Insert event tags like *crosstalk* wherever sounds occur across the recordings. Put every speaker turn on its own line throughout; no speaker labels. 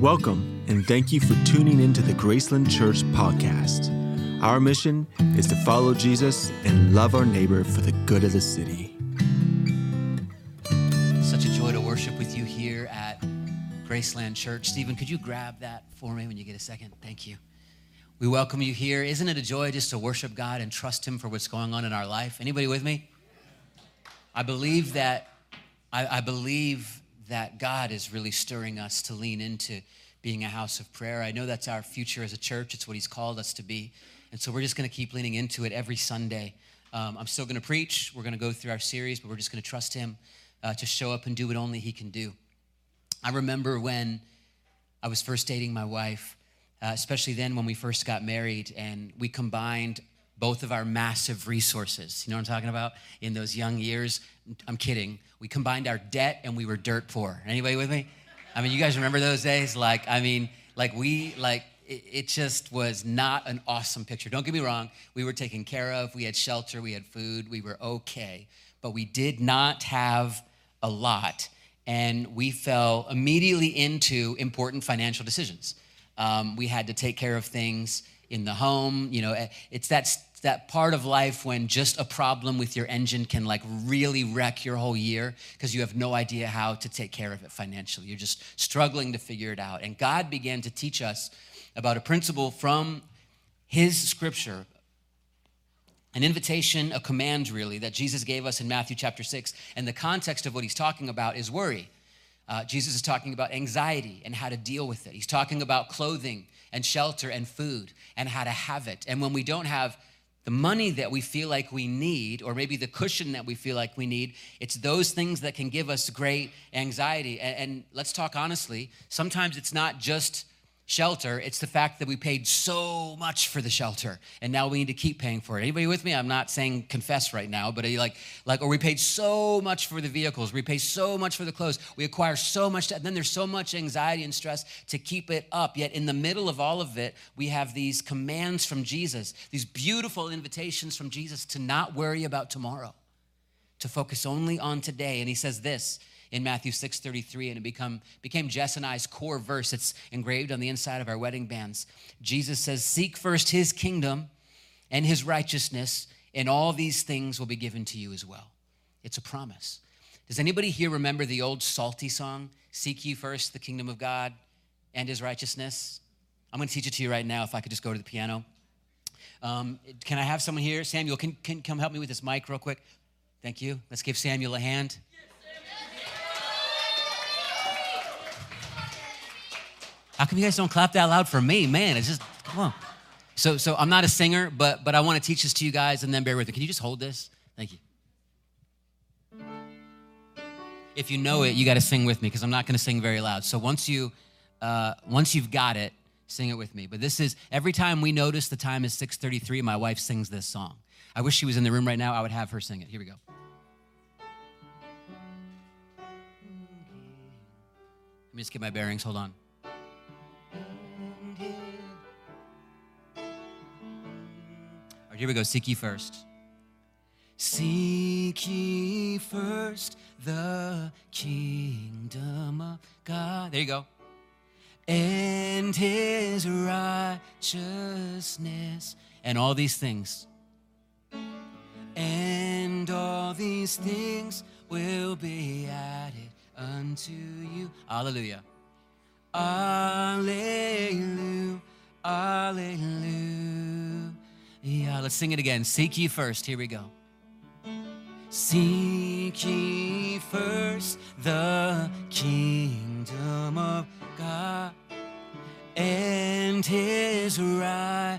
Welcome, and thank you for tuning into the Graceland Church podcast. Our mission is to follow Jesus and love our neighbor for the good of the city.
Such a joy to worship with you here at Graceland Church. Stephen, could you grab that for me when you get a second? Thank you. We welcome you here. Isn't it a joy just to worship God and trust Him for what's going on in our life? Anybody with me? I believe that I, I believe that God is really stirring us to lean into being a house of prayer. I know that's our future as a church. It's what He's called us to be. And so we're just going to keep leaning into it every Sunday. Um, I'm still going to preach. We're going to go through our series, but we're just going to trust Him uh, to show up and do what only He can do. I remember when I was first dating my wife, uh, especially then when we first got married, and we combined both of our massive resources. You know what I'm talking about? In those young years, I'm kidding. We combined our debt and we were dirt poor. Anybody with me? I mean, you guys remember those days? Like, I mean, like we, like, it, just was not an awesome picture. Don't get me wrong. We were taken care of. We had shelter. We had food. We were okay. But we did not have a lot. And we fell immediately into important financial decisions. Um, we had to take care of things in the home. You know, eh, it's that that part of life when just a problem with your engine can like really wreck your whole year because you have no idea how to take care of it financially. You're just struggling to figure it out. And God began to teach us about a principle from his scripture, an invitation, a command really that Jesus gave us in Matthew chapter 6. And the context of what he's talking about is worry. Uh, Jesus is talking about anxiety and how to deal with it. He's talking about clothing and shelter and food and how to have it. And when we don't have the money that we feel like we need, or maybe the cushion that we feel like we need, it's those things that can give us great anxiety. And, and let's talk honestly, sometimes it's not just shelter it's the fact that we paid so much for the shelter and now we need to keep paying for it. Anybody with me? I'm not saying confess right now but like like or we paid so much for the vehicles we pay so much for the clothes we acquire so much then there's so much anxiety and stress to keep it up. Yet in the middle of all of it we have these commands from jesus these beautiful invitations from jesus to not worry about tomorrow to focus only on today. And he says this in Matthew 6:33 and it become became Jess and I's core verse. It's engraved on the inside of our wedding bands. Jesus says, "Seek first his kingdom and his righteousness, and all these things will be given to you as well." It's a promise. Does anybody here remember the old salty song, "Seek ye first the kingdom of God and his righteousness"? I'm going to teach it to you right now if I could just go to the piano. Um, can I have someone here? Samuel, can, can come help me with this mic real quick? Thank you. Let's give Samuel a hand. How come you guys don't clap that loud for me? Man, it's just, come on. So, so I'm not a singer, but, but I want to teach this to you guys and then bear with me. Can you just hold this? Thank you. If you know it, you got to sing with me because I'm not going to sing very loud. So once you, uh, once you've got it, sing it with me. But this is every time we notice the time is 6:33, my wife sings this song. I wish she was in the room right now. I would have her sing it. Here we go. Let me just get my bearings. Hold on. Here we go. Seek ye first. Seek ye first the kingdom of God. There you go. And his righteousness. And all these things. And all these things will be added unto you. Hallelujah. Alleluia. Alleluia. Yeah, let's sing it again. Seek ye first. Here we go. Seek ye first the kingdom of God and his righteousness.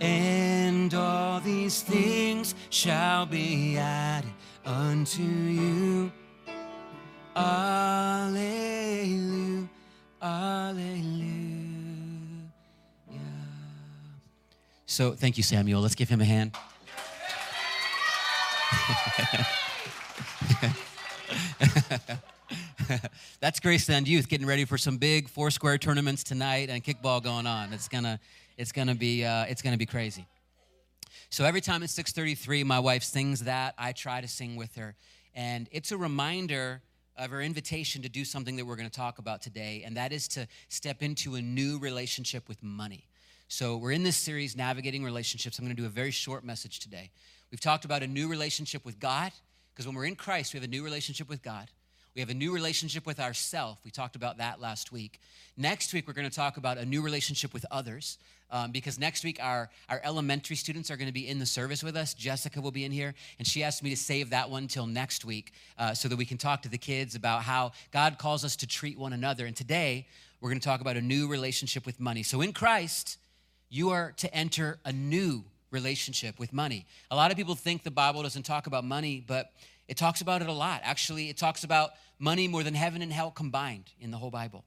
And all these things shall be added unto you. Alleluia. Alleluia. So thank you, Samuel. Let's give him a hand. *laughs* That's Graceland Youth getting ready for some big four square tournaments tonight and kickball going on. It's gonna, it's gonna be, uh, it's gonna be crazy. So every time it's 6:33, my wife sings that. I try to sing with her, and it's a reminder of our invitation to do something that we're going to talk about today, and that is to step into a new relationship with money. So, we're in this series, Navigating Relationships. I'm going to do a very short message today. We've talked about a new relationship with God, because when we're in Christ, we have a new relationship with God. We have a new relationship with ourself. We talked about that last week. Next week, we're going to talk about a new relationship with others um, because next week, our, our elementary students are going to be in the service with us. Jessica will be in here, and she asked me to save that one till next week uh, so that we can talk to the kids about how God calls us to treat one another. And today, we're going to talk about a new relationship with money. So in Christ, you are to enter a new relationship with money. A lot of people think the Bible doesn't talk about money, but it talks about it a lot. Actually, it talks about money more than heaven and hell combined in the whole Bible.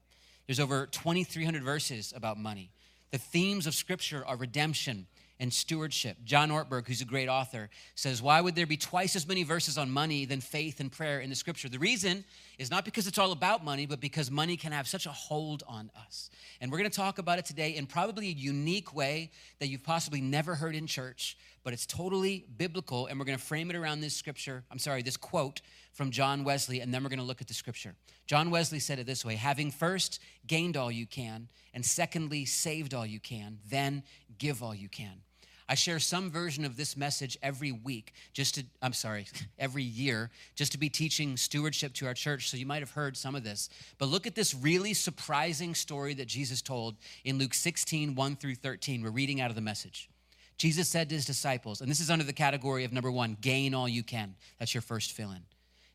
There's over 2,300 verses about money. The themes of Scripture are redemption and stewardship. John Ortberg, who's a great author, says, Why would there be twice as many verses on money than faith and prayer in the Scripture? The reason is not because it's all about money, but because money can have such a hold on us. And we're going to talk about it today in probably a unique way that you've possibly never heard in church, but it's totally biblical. And we're going to frame it around this scripture, I'm sorry, this quote from John Wesley, and then we're going to look at the scripture. John Wesley said it this way having first gained all you can, and secondly, saved all you can, then give all you can. I share some version of this message every week, just to, I'm sorry, *laughs* every year, just to be teaching stewardship to our church. So you might have heard some of this. But look at this really surprising story that Jesus told in Luke 16, 1 through 13. We're reading out of the message. Jesus said to his disciples, and this is under the category of number one, gain all you can. That's your first fill in.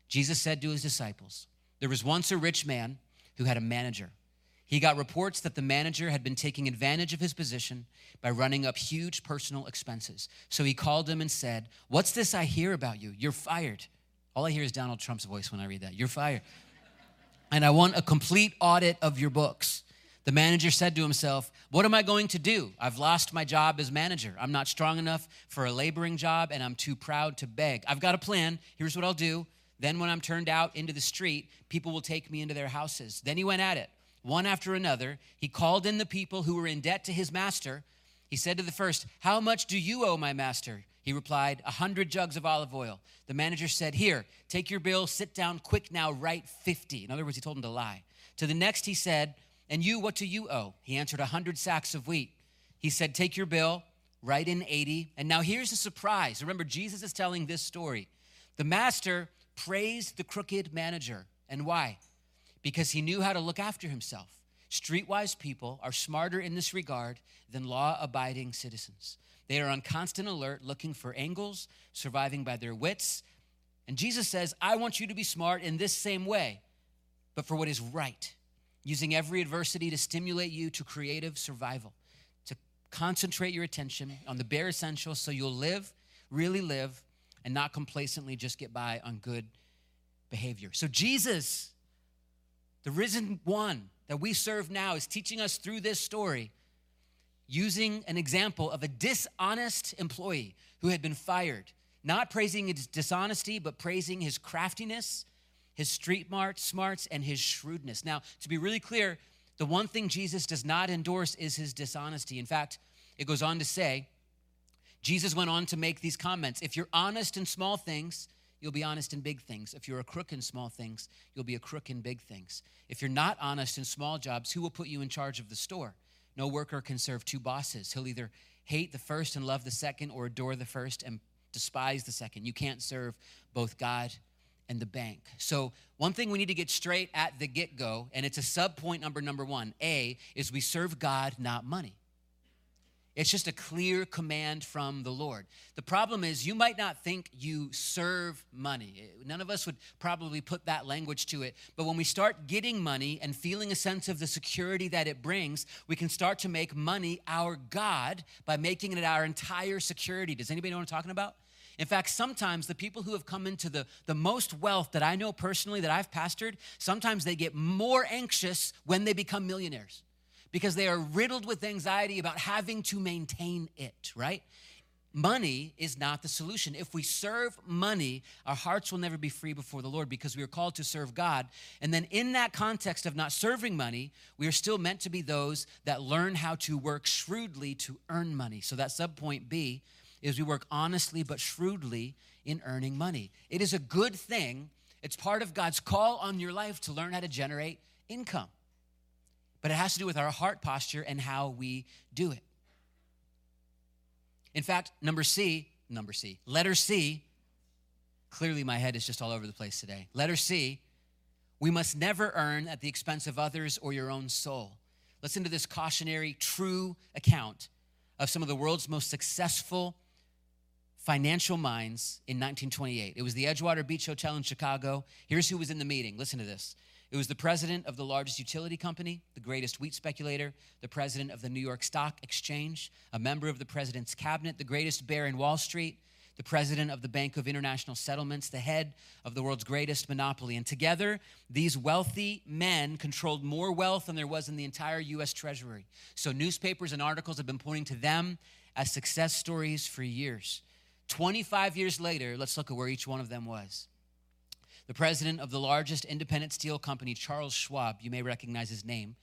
Jesus said to his disciples, There was once a rich man who had a manager. He got reports that the manager had been taking advantage of his position by running up huge personal expenses. So he called him and said, What's this I hear about you? You're fired. All I hear is Donald Trump's voice when I read that. You're fired. And I want a complete audit of your books. The manager said to himself, What am I going to do? I've lost my job as manager. I'm not strong enough for a laboring job, and I'm too proud to beg. I've got a plan. Here's what I'll do. Then, when I'm turned out into the street, people will take me into their houses. Then he went at it, one after another. He called in the people who were in debt to his master. He said to the first, How much do you owe my master? He replied, A hundred jugs of olive oil. The manager said, Here, take your bill, sit down quick now, write 50. In other words, he told him to lie. To the next, he said, And you, what do you owe? He answered, A hundred sacks of wheat. He said, Take your bill, write in 80. And now here's the surprise. Remember, Jesus is telling this story. The master praised the crooked manager. And why? Because he knew how to look after himself. Streetwise people are smarter in this regard than law abiding citizens. They are on constant alert, looking for angles, surviving by their wits. And Jesus says, I want you to be smart in this same way, but for what is right, using every adversity to stimulate you to creative survival, to concentrate your attention on the bare essentials so you'll live, really live, and not complacently just get by on good behavior. So, Jesus, the risen one that we serve now, is teaching us through this story using an example of a dishonest employee who had been fired, not praising his dishonesty, but praising his craftiness, his street smarts, and his shrewdness. Now, to be really clear, the one thing Jesus does not endorse is his dishonesty. In fact, it goes on to say, Jesus went on to make these comments If you're honest in small things, you'll be honest in big things. If you're a crook in small things, you'll be a crook in big things. If you're not honest in small jobs, who will put you in charge of the store? No worker can serve two bosses. He'll either hate the first and love the second, or adore the first and despise the second. You can't serve both God and the bank. So, one thing we need to get straight at the get go, and it's a sub point number number one A, is we serve God, not money. It's just a clear command from the Lord. The problem is, you might not think you serve money. None of us would probably put that language to it. But when we start getting money and feeling a sense of the security that it brings, we can start to make money our God by making it our entire security. Does anybody know what I'm talking about? In fact, sometimes the people who have come into the, the most wealth that I know personally that I've pastored, sometimes they get more anxious when they become millionaires because they are riddled with anxiety about having to maintain it, right? Money is not the solution. If we serve money, our hearts will never be free before the Lord because we are called to serve God. And then, in that context of not serving money, we are still meant to be those that learn how to work shrewdly to earn money. So, that subpoint B is we work honestly but shrewdly in earning money. It is a good thing It's part of God's call on your life to learn how to generate income. But it has to do with our heart posture and how we do it. In fact, number C, number C, letter C, clearly my head is just all over the place today. Letter C, we must never earn at the expense of others or your own soul. Listen to this cautionary, true account of some of the world's most successful financial minds in 1928. It was the Edgewater Beach Hotel in Chicago. Here's who was in the meeting. Listen to this. It was the president of the largest utility company, the greatest wheat speculator, the president of the New York Stock Exchange, a member of the president's cabinet, the greatest bear in Wall Street, the president of the Bank of International Settlements, the head of the world's greatest monopoly. And together, these wealthy men controlled more wealth than there was in the entire US Treasury. So newspapers and articles have been pointing to them as success stories for years. 25 years later, let's look at where each one of them was. The president of the largest independent steel company, Charles Schwab, you may recognize his name,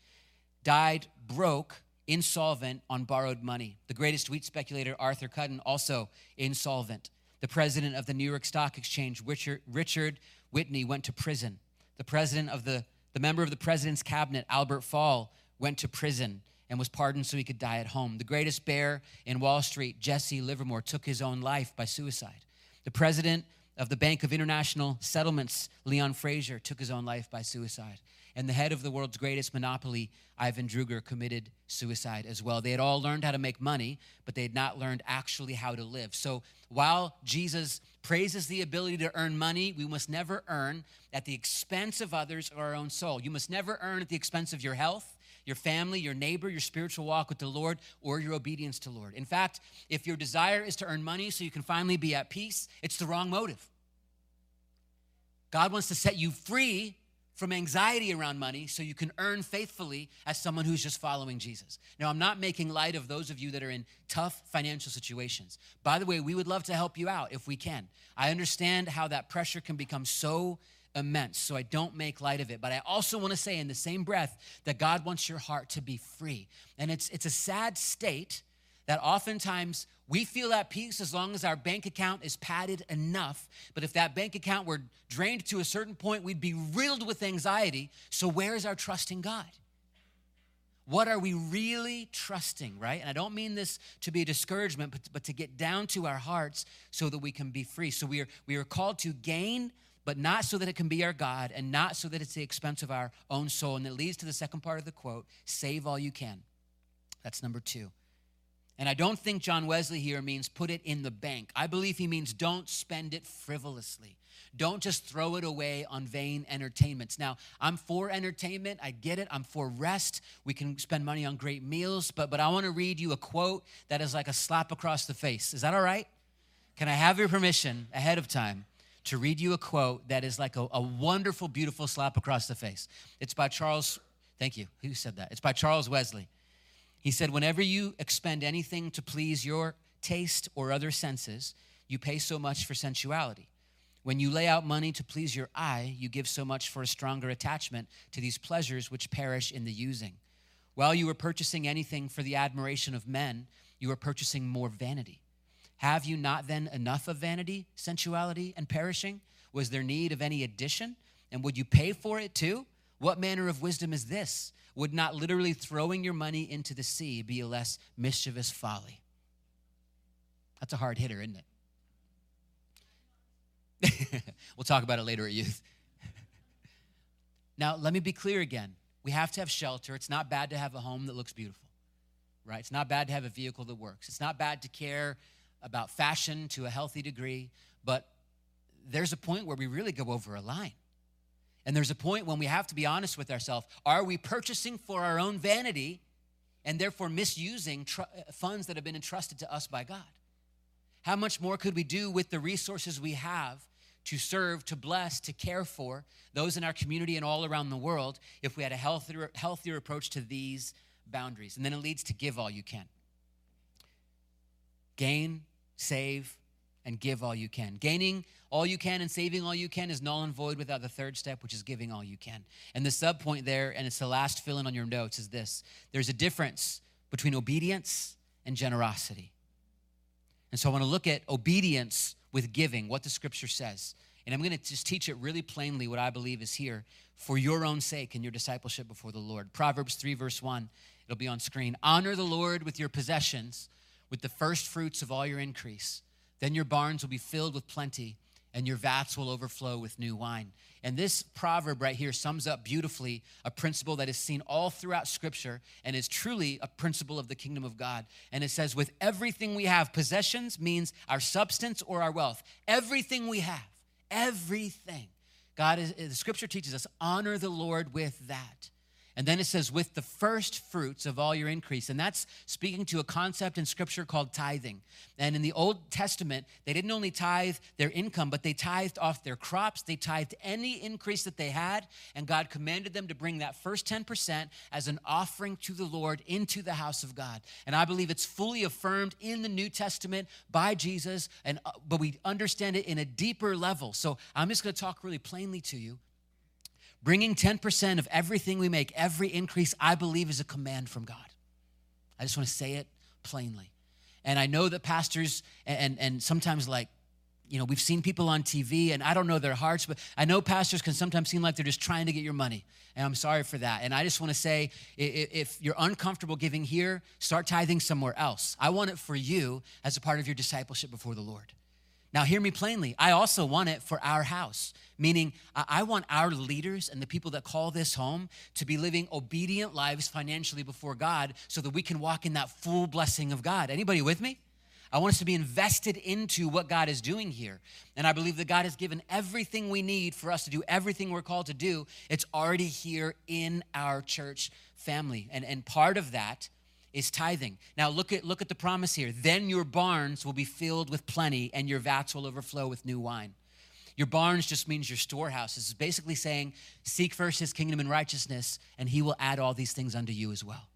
died broke, insolvent on borrowed money. The greatest wheat speculator, Arthur Cutten, also insolvent. The president of the New York Stock Exchange, Richard, Richard Whitney, went to prison. The president of the, the member of the president's cabinet, Albert Fall, went to prison and was pardoned so he could die at home. The greatest bear in Wall Street, Jesse Livermore, took his own life by suicide. The president of the Bank of International Settlements, Leon Fraser, took his own life by suicide. And the head of the world's greatest monopoly, Ivan Kreuger, committed suicide as well. They had all learned how to make money, but they had not learned actually how to live. So while Jesus praises the ability to earn money, we must never earn at the expense of others or our own soul. You must never earn at the expense of your health your family, your neighbor, your spiritual walk with the Lord, or your obedience to Lord. In fact, if your desire is to earn money so you can finally be at peace, it's the wrong motive. God wants to set you free from anxiety around money so you can earn faithfully as someone who's just following Jesus. Now, I'm not making light of those of you that are in tough financial situations. By the way, we would love to help you out if we can. I understand how that pressure can become so immense. So I don't make light of it. But I also want to say in the same breath that God wants your heart to be free. And it's, it's a sad state that oftentimes we feel at peace as long as our bank account is padded enough. But if that bank account were drained to a certain point, we'd be riddled with anxiety. So where is our trust in God? What are we really trusting, right? And I don't mean this to be a discouragement, but, but to get down to our hearts so that we can be free. So we are, we are called to gain but not so that it can be our God and not so that it's the expense of our own soul. And it leads to the second part of the quote save all you can. That's number two. And I don't think John Wesley here means put it in the bank. I believe he means don't spend it frivolously. Don't just throw it away on vain entertainments. Now, I'm for entertainment. I get it. I'm for rest. We can spend money on great meals, but, but I want to read you a quote that is like a slap across the face. Is that all right? Can I have your permission ahead of time? To read you a quote that is like a, a wonderful, beautiful slap across the face. It's by Charles, thank you. Who said that? It's by Charles Wesley. He said, Whenever you expend anything to please your taste or other senses, you pay so much for sensuality. When you lay out money to please your eye, you give so much for a stronger attachment to these pleasures which perish in the using. While you are purchasing anything for the admiration of men, you are purchasing more vanity. Have you not then enough of vanity, sensuality, and perishing? Was there need of any addition? And would you pay for it too? What manner of wisdom is this? Would not literally throwing your money into the sea be a less mischievous folly? That's a hard hitter, isn't it? *laughs* we'll talk about it later at youth. now, let me be clear again. We have to have shelter. It's not bad to have a home that looks beautiful, right? It's not bad to have a vehicle that works. It's not bad to care about fashion to a healthy degree, but there's a point where we really go over a line. And there's a point when we have to be honest with ourselves. Are we purchasing for our own vanity and therefore misusing tr- uh, funds that have been entrusted to us by God? How much more could we do with the resources we have to serve, to bless, to care for those in our community and all around the world if we had a healthier, healthier approach to these boundaries? And then it leads to give all you can. Gain save, and give all you can. Gaining all you can and saving all you can is null and void without the third step, which is giving all you can. And the sub point there, and it's the last fill in on your notes, is this there's a difference between obedience and generosity. And so I want to look at obedience with giving, what the scripture says. And I'm going to just teach it really plainly what I believe is here for your own sake and your discipleship before the Lord. Proverbs 3, verse 1, it'll be on screen. Honor the Lord with your possessions, with the first fruits of all your increase. Then your barns will be filled with plenty and your vats will overflow with new wine. And this proverb right here sums up beautifully a principle that is seen all throughout Scripture and is truly a principle of the kingdom of God. And it says, with everything we have, possessions means our substance or our wealth. Everything we have, everything. God is, the Scripture teaches us, honor the Lord with that. And then it says, with the first fruits of all your increase. And that's speaking to a concept in scripture called tithing. And in the Old Testament, they didn't only tithe their income, but they tithed off their crops. They tithed any increase that they had. And God commanded them to bring that first 10% as an offering to the Lord into the house of God. And I believe it's fully affirmed in the New Testament by Jesus. And, uh, but we understand it in a deeper level. So I'm just going to talk really plainly to you Bringing 10% of everything we make, every increase, I believe is a command from God. I just want to say it plainly. And I know that pastors and, and sometimes like, you know, we've seen people on TV and I don't know their hearts, but I know pastors can sometimes seem like they're just trying to get your money. And I'm sorry for that. And I just want to say if you're uncomfortable giving here, start tithing somewhere else. I want it for you as a part of your discipleship before the Lord. Now, hear me plainly. I also want it for our house, meaning I want our leaders and the people that call this home to be living obedient lives financially before God so that we can walk in that full blessing of God. Anybody with me? I want us to be invested into what God is doing here. And I believe that God has given everything we need for us to do everything we're called to do. It's already here in our church family. And, and part of that is tithing. Now look at look at the promise here. Then your barns will be filled with plenty and your vats will overflow with new wine. Your barns just means your storehouse. This is basically saying seek first his kingdom and righteousness and he will add all these things unto you as well.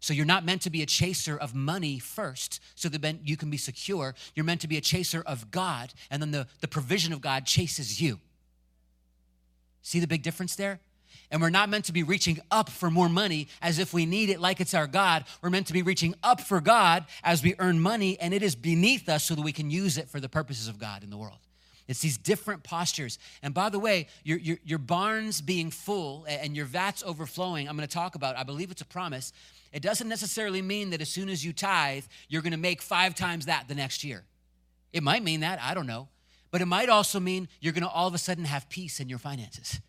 So you're not meant to be a chaser of money first so that you can be secure. You're meant to be a chaser of God and then the, the provision of God chases you. See the big difference there? And we're not meant to be reaching up for more money as if we need it like it's our God. We're meant to be reaching up for God as we earn money and it is beneath us so that we can use it for the purposes of God in the world. It's these different postures. And by the way, your, your, your barns being full and your vats overflowing, I'm going to talk about, I believe it's a promise. It doesn't necessarily mean that as soon as you tithe, you're going to make five times that the next year. It might mean that, I don't know. But it might also mean you're going to all of a sudden have peace in your finances.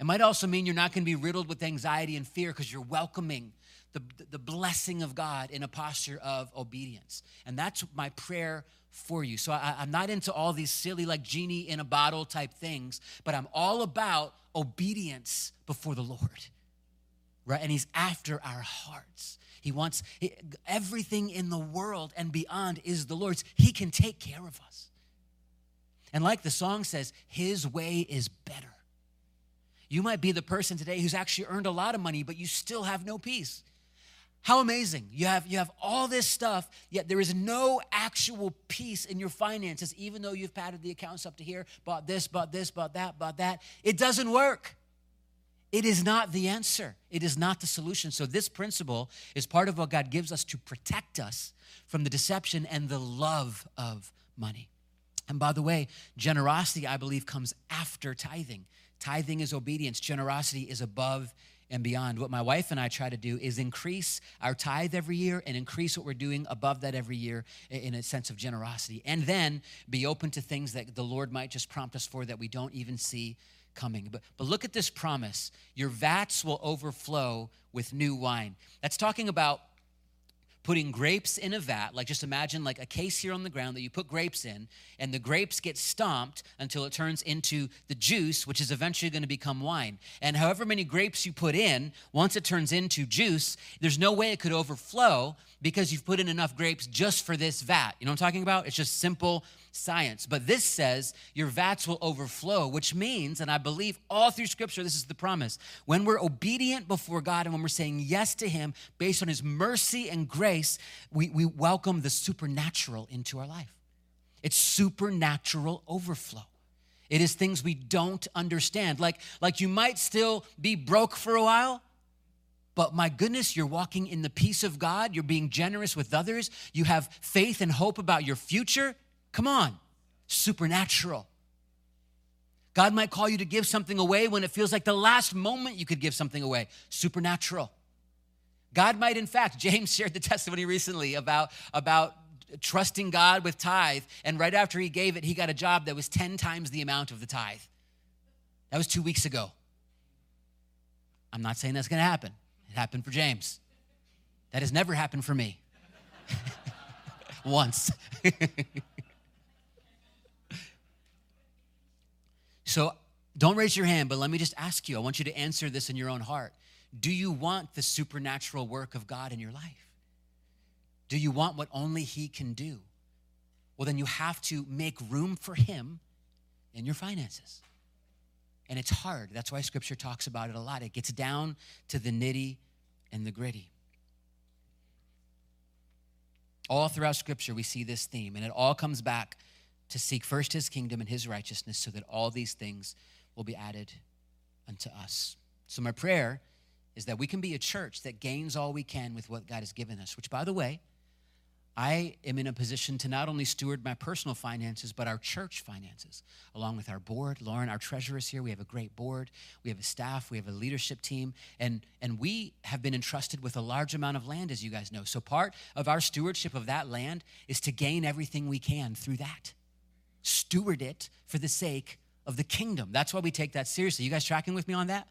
It might also mean you're not going to be riddled with anxiety and fear because you're welcoming the, the blessing of God in a posture of obedience. And that's my prayer for you. So I, I'm not into all these silly, like genie in a bottle type things, but I'm all about obedience before the Lord, right? And He's after our hearts. He wants everything in the world and beyond is the Lord's. He can take care of us. And like the song says, His way is better. You might be the person today who's actually earned a lot of money, but you still have no peace. How amazing. You have, you have all this stuff, yet there is no actual peace in your finances, even though you've padded the accounts up to here, bought this, bought this, bought that, bought that. It doesn't work. It is not the answer, it is not the solution. So, this principle is part of what God gives us to protect us from the deception and the love of money. And by the way, generosity, I believe, comes after tithing. Tithing is obedience, generosity is above and beyond. What my wife and I try to do is increase our tithe every year and increase what we're doing above that every year in a sense of generosity. And then be open to things that the Lord might just prompt us for that we don't even see coming. But, but look at this promise your vats will overflow with new wine. That's talking about putting grapes in a vat, like just imagine like a case here on the ground that you put grapes in, and the grapes get stomped until it turns into the juice, which is eventually going to become wine. And however many grapes you put in, once it turns into juice, there's no way it could overflow because you've put in enough grapes just for this vat. You know what I'm talking about? It's just simple science. But this says your vats will overflow, which means, and I believe all through scripture, this is the promise. When we're obedient before God and when we're saying yes to Him based on His mercy and grace, we, we welcome the supernatural into our life. It's supernatural overflow. It is things we don't understand. Like, like you might still be broke for a while, but my goodness, you're walking in the peace of God. You're being generous with others. You have faith and hope about your future. Come on, supernatural. God might call you to give something away when it feels like the last moment you could give something away. Supernatural. God might, in fact, *laughs* James shared the testimony recently about, about trusting God with tithe, and right after he gave it, he got a job that was 10 times the amount of the tithe. That was two weeks ago. I'm not saying that's gonna happen. It happened for James. That has never happened for me. *laughs* Once. *laughs* so don't raise your hand, but let me just ask you. I want you to answer this in your own heart. Do you want the supernatural work of God in your life? Do you want what only He can do? Well, then you have to make room for Him in your finances. And it's hard. That's why Scripture talks about it a lot. It gets down to the nitty and the gritty. All throughout Scripture, we see this theme, and it all comes back to seek first His kingdom and His righteousness so that all these things will be added unto us. So, my prayer is that we can be a church that gains all we can with what God has given us, which, by the way, I am in a position to not only steward my personal finances, but our church finances, along with our board. Lauren, our treasurer, is here. We have a great board. We have a staff. We have a leadership team. And, and we have been entrusted with a large amount of land, as you guys know. So part of our stewardship of that land is to gain everything we can through that. Steward it for the sake of the kingdom. That's why we take that seriously. You guys tracking with me on that?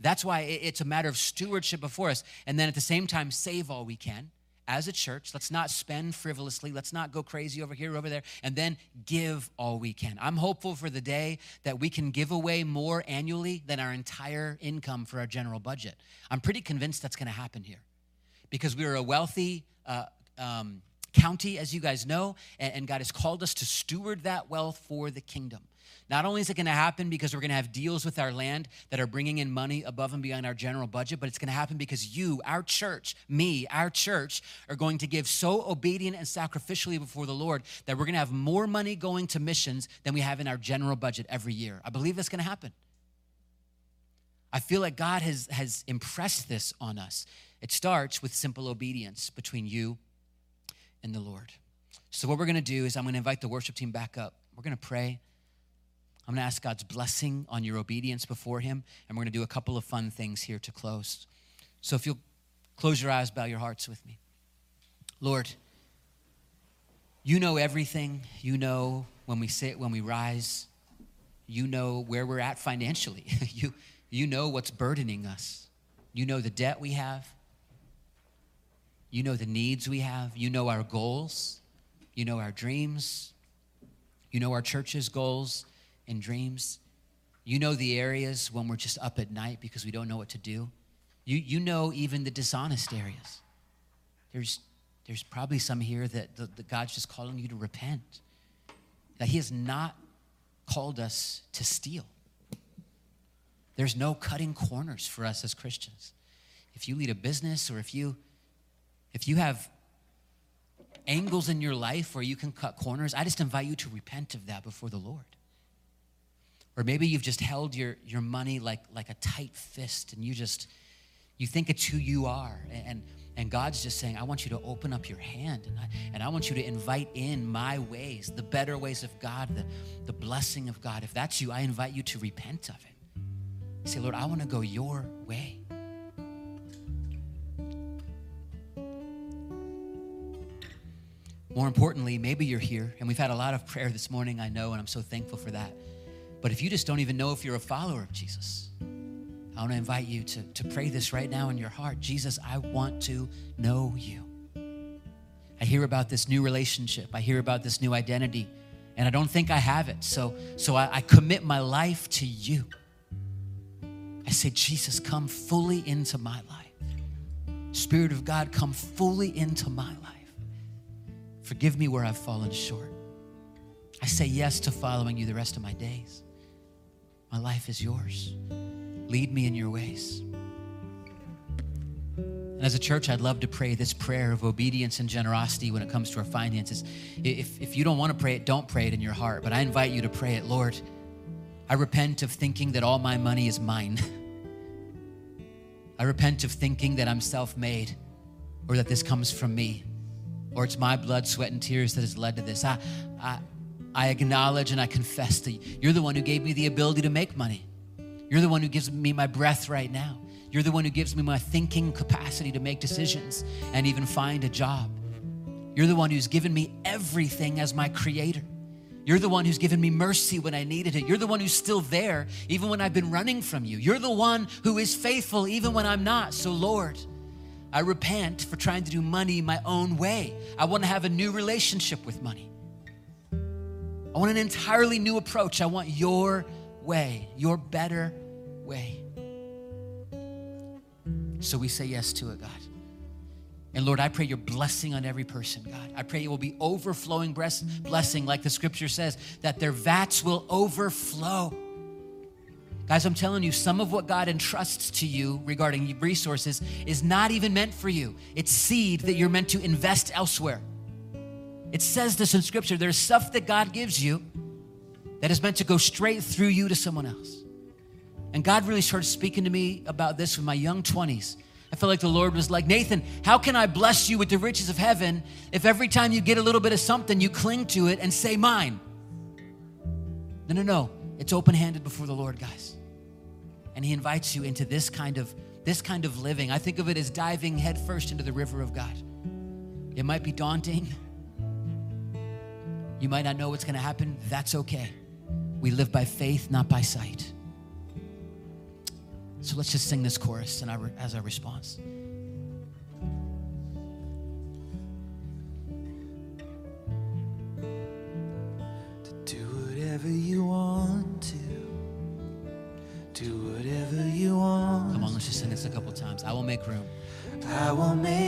That's why it's a matter of stewardship before us. And then at the same time, save all we can as a church. Let's not spend frivolously. Let's not go crazy over here, over there, and then give all we can. I'm hopeful for the day that we can give away more annually than our entire income for our general budget. I'm pretty convinced that's going to happen here because we're a wealthy, uh, um, county, as you guys know, and, God has called us to steward that wealth for the kingdom. Not only is it going to happen because we're going to have deals with our land that are bringing in money above and beyond our general budget, but it's going to happen because you, our church, me, our church, are going to give so obedient and sacrificially before the Lord that we're going to have more money going to missions than we have in our general budget every year. I believe that's going to happen. I feel like God has, has impressed this on us. It starts with simple obedience between you and the Lord. So, what we're going to do is, I'm going to invite the worship team back up. We're going to pray. I'm going to ask God's blessing on your obedience before Him, and we're going to do a couple of fun things here to close. So if you'll close your eyes, bow your hearts with me. Lord, you know everything. You know when we sit, when we rise. You know where we're at financially. *laughs* you, you know what's burdening us. You know the debt we have. You know the needs we have. You know our goals. You know our dreams. You know our church's goals and dreams. You know the areas when we're just up at night because we don't know what to do. You, you know even the dishonest areas. There's, there's probably some here that, the, that God's just calling you to repent. That He has not called us to steal. There's no cutting corners for us as Christians. If you lead a business or if you if you have angles in your life where you can cut corners, I just invite you to repent of that before the Lord. Or maybe you've just held your, your money like, like a tight fist and you just, you think it's who you are. And, and God's just saying, I want you to open up your hand and I, and I want you to invite in my ways, the better ways of God, the, the blessing of God. If that's you, I invite you to repent of it. Say, Lord, I want to go your way. More importantly, maybe you're here, and we've had a lot of prayer this morning, I know, and I'm so thankful for that. But if you just don't even know if you're a follower of Jesus, I want to invite you to, to pray this right now in your heart. Jesus, I want to know you. I hear about this new relationship. I hear about this new identity, and I don't think I have it. So, so I, I commit my life to you. I say, Jesus, come fully into my life. Spirit of God, come fully into my life. Forgive me where I've fallen short. I say yes to following you the rest of my days. My life is yours. Lead me in your ways. And as a church, I'd love to pray this prayer of obedience and generosity when it comes to our finances. If, if you don't want to pray it, don't pray it in your heart, but I invite you to pray it. Lord, I repent of thinking that all my money is mine. *laughs* I repent of thinking that I'm self made or that this comes from me or it's my blood, sweat, and tears that has led to this. I, I, I acknowledge and I confess that you're the one who gave me the ability to make money. You're the one who gives me my breath right now. You're the one who gives me my thinking capacity to make decisions and even find a job. You're the one who's given me everything as my creator. You're the one who's given me mercy when I needed it. You're the one who's still there even when I've been running from you. You're the one who is faithful even when I'm not. So, Lord, I repent for trying to do money my own way. I want to have a new relationship with money. I want an entirely new approach. I want your way, your better way. So we say yes to it, God. And Lord, I pray your blessing on every person, God. I pray it will be overflowing blessing, like the scripture says, that their vats will overflow. Guys, I'm telling you, some of what God entrusts to you regarding resources is not even meant for you. It's seed that you're meant to invest elsewhere. It says this in scripture there's stuff that God gives you that is meant to go straight through you to someone else. And God really started speaking to me about this in my young 20s. I felt like the Lord was like, Nathan, how can I bless you with the riches of heaven if every time you get a little bit of something, you cling to it and say, Mine? No, no, no. It's open handed before the Lord, guys. And He invites you into this kind of this kind of living. I think of it as diving headfirst into the river of God. It might be daunting. You might not know what's going to happen. That's okay. We live by faith, not by sight. So let's just sing this chorus and as our response. Make room.
I will make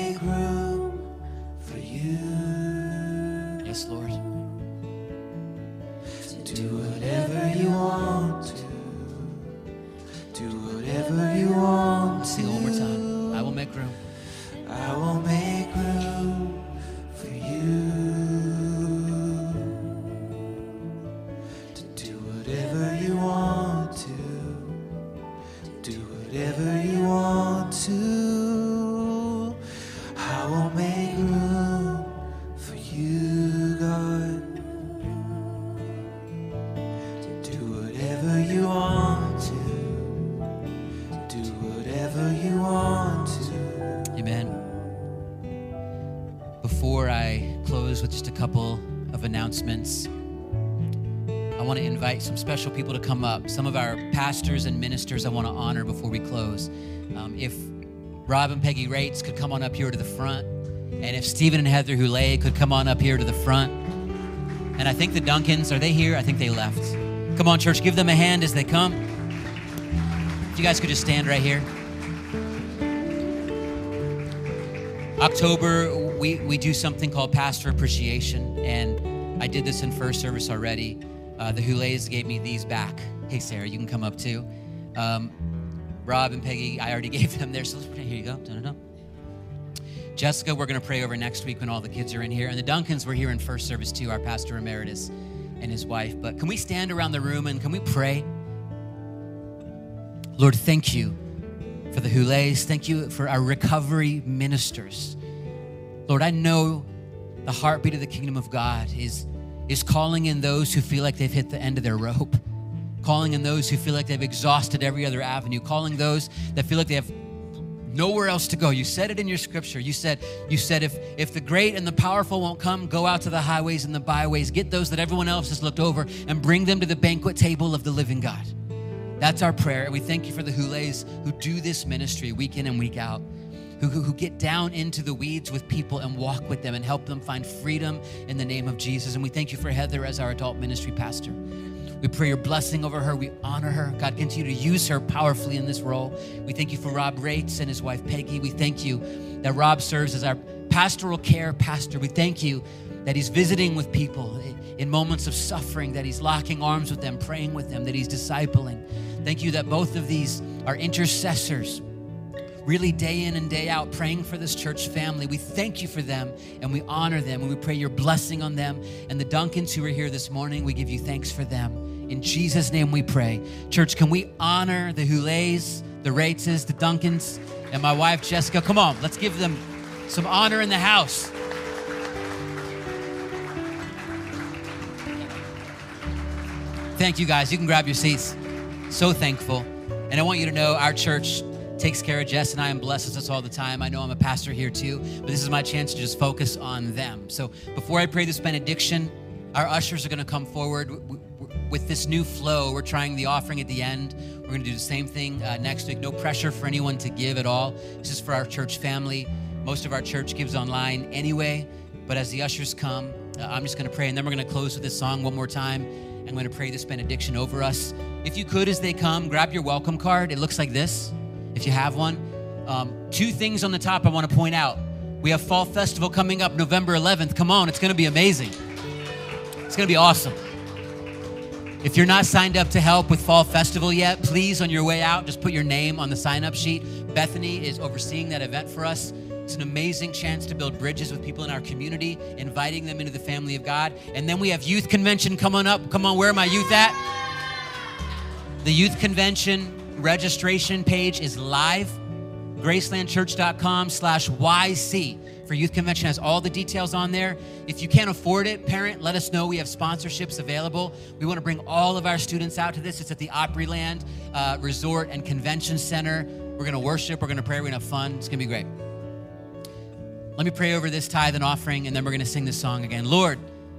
invite some special people to come up. Some of our pastors and ministers I want to honor before we close. Um, if Rob and Peggy Rates could come on up here to the front, and if Stephen and Heather Houlet could come on up here to the front, and I think the Duncans, are they here? I think they left. Come on, church, give them a hand as they come. If you guys could just stand right here. October, we, we do something called Pastor Appreciation, and I did this in first service already. Uh, the Houlets gave me these back. Hey, Sarah, you can come up too. Um, Rob and Peggy, I already *laughs* gave them there, so here you go. No, Jessica, we're going to pray over next week when all the kids are in here. And the Duncans were here in first service too, our pastor emeritus and his wife. But can we stand around the room and can we pray? Lord, thank you for the Houlets. Thank you for our recovery ministers. Lord, I know the heartbeat of the kingdom of God is, is calling in those who feel like they've hit the end of their rope, calling in those who feel like they've exhausted every other avenue, calling those that feel like they have nowhere else to go. You said it in your scripture. You said, you said if if the great and the powerful won't come, go out to the highways and the byways, get those that everyone else has looked over, and bring them to the banquet table of the living God. That's our prayer. And we thank you for the Houlets who do this ministry week in and week out, who, who, get down into the weeds with people and walk with them and help them find freedom in the name of Jesus. And we thank you for Heather as our adult ministry pastor. We pray your blessing over her. We honor her. God, continue to use her powerfully in this role. We thank you for Rob Rates and his wife Peggy. We thank you that Rob serves as our pastoral care pastor. We thank you that he's visiting with people in moments of suffering, that he's locking arms with them, praying with them, that he's discipling. Thank you that both of these are intercessors, really day in and day out, praying for this church family. We thank you for them and we honor them and we pray your blessing on them. And the Duncans who are here this morning, we give you thanks for them. In Jesus' name we pray. Church, can we honor the Houlets, the Rateses, the Duncans, and my wife Jessica? Come on, let's give them some honor in the house. Thank you guys. You can grab your seats. So thankful. And I want you to know our church takes care of Jess and I and blesses us all the time. I know I'm a pastor here too, but this is my chance to just focus on them. So before I pray this benediction, our ushers are going to come forward with this new flow. We're trying the offering at the end. We're going to do the same thing uh, next week. No pressure for anyone to give at all. This is for our church family. Most of our church gives online anyway. But as the ushers come, uh, I'm just going to pray, and then we're going to close with this song one more time. I'm going to pray this benediction over us. If you could, as they come, grab your welcome card. It looks like this, if you have one. Um, two things on the top I want to point out. We have Fall Festival coming up November 11th. Come on, it's going to be amazing. It's going to be awesome. If you're not signed up to help with Fall Festival yet, please, on your way out, just put your name on the sign up sheet. Bethany is overseeing that event for us. It's an amazing chance to build bridges with people in our community, inviting them into the family of God. And then we have youth convention coming up. Come on, where are my youth at? The youth convention registration page is live. Gracelandchurch.com slash YC for youth convention has all the details on there. If you can't afford it, parent, let us know. We have sponsorships available. We want to bring all of our students out to this. It's at the Opryland uh, Resort and Convention Center. We're going to worship. We're going to pray. We're going to have fun. It's going to be great. Let me pray over this tithe and offering, and then we're going to sing this song again. Lord,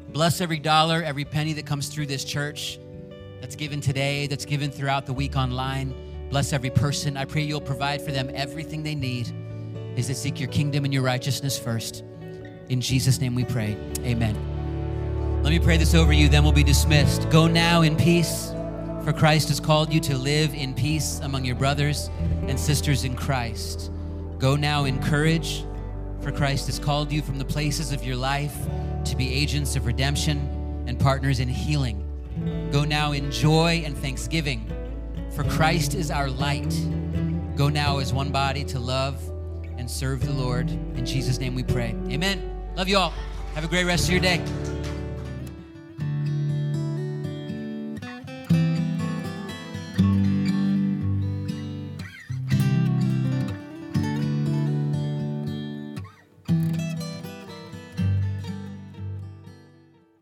bless every dollar, every penny that comes through this church that's given today, that's given throughout the week online. Bless every person. I pray you'll provide for them everything they need as they seek your kingdom and your righteousness first. In Jesus' name we pray. Amen. Let me pray this over you, then we'll be dismissed. Go now in peace, for Christ has called you to live in peace among your brothers and sisters in Christ. Go now in courage for Christ has called you from the places of your life to be agents of redemption and partners in healing. Go now in joy and thanksgiving, for Christ is our light. Go now as one body to love and serve the Lord. In Jesus' name we pray. Amen. Love you all. Have a great rest of your day.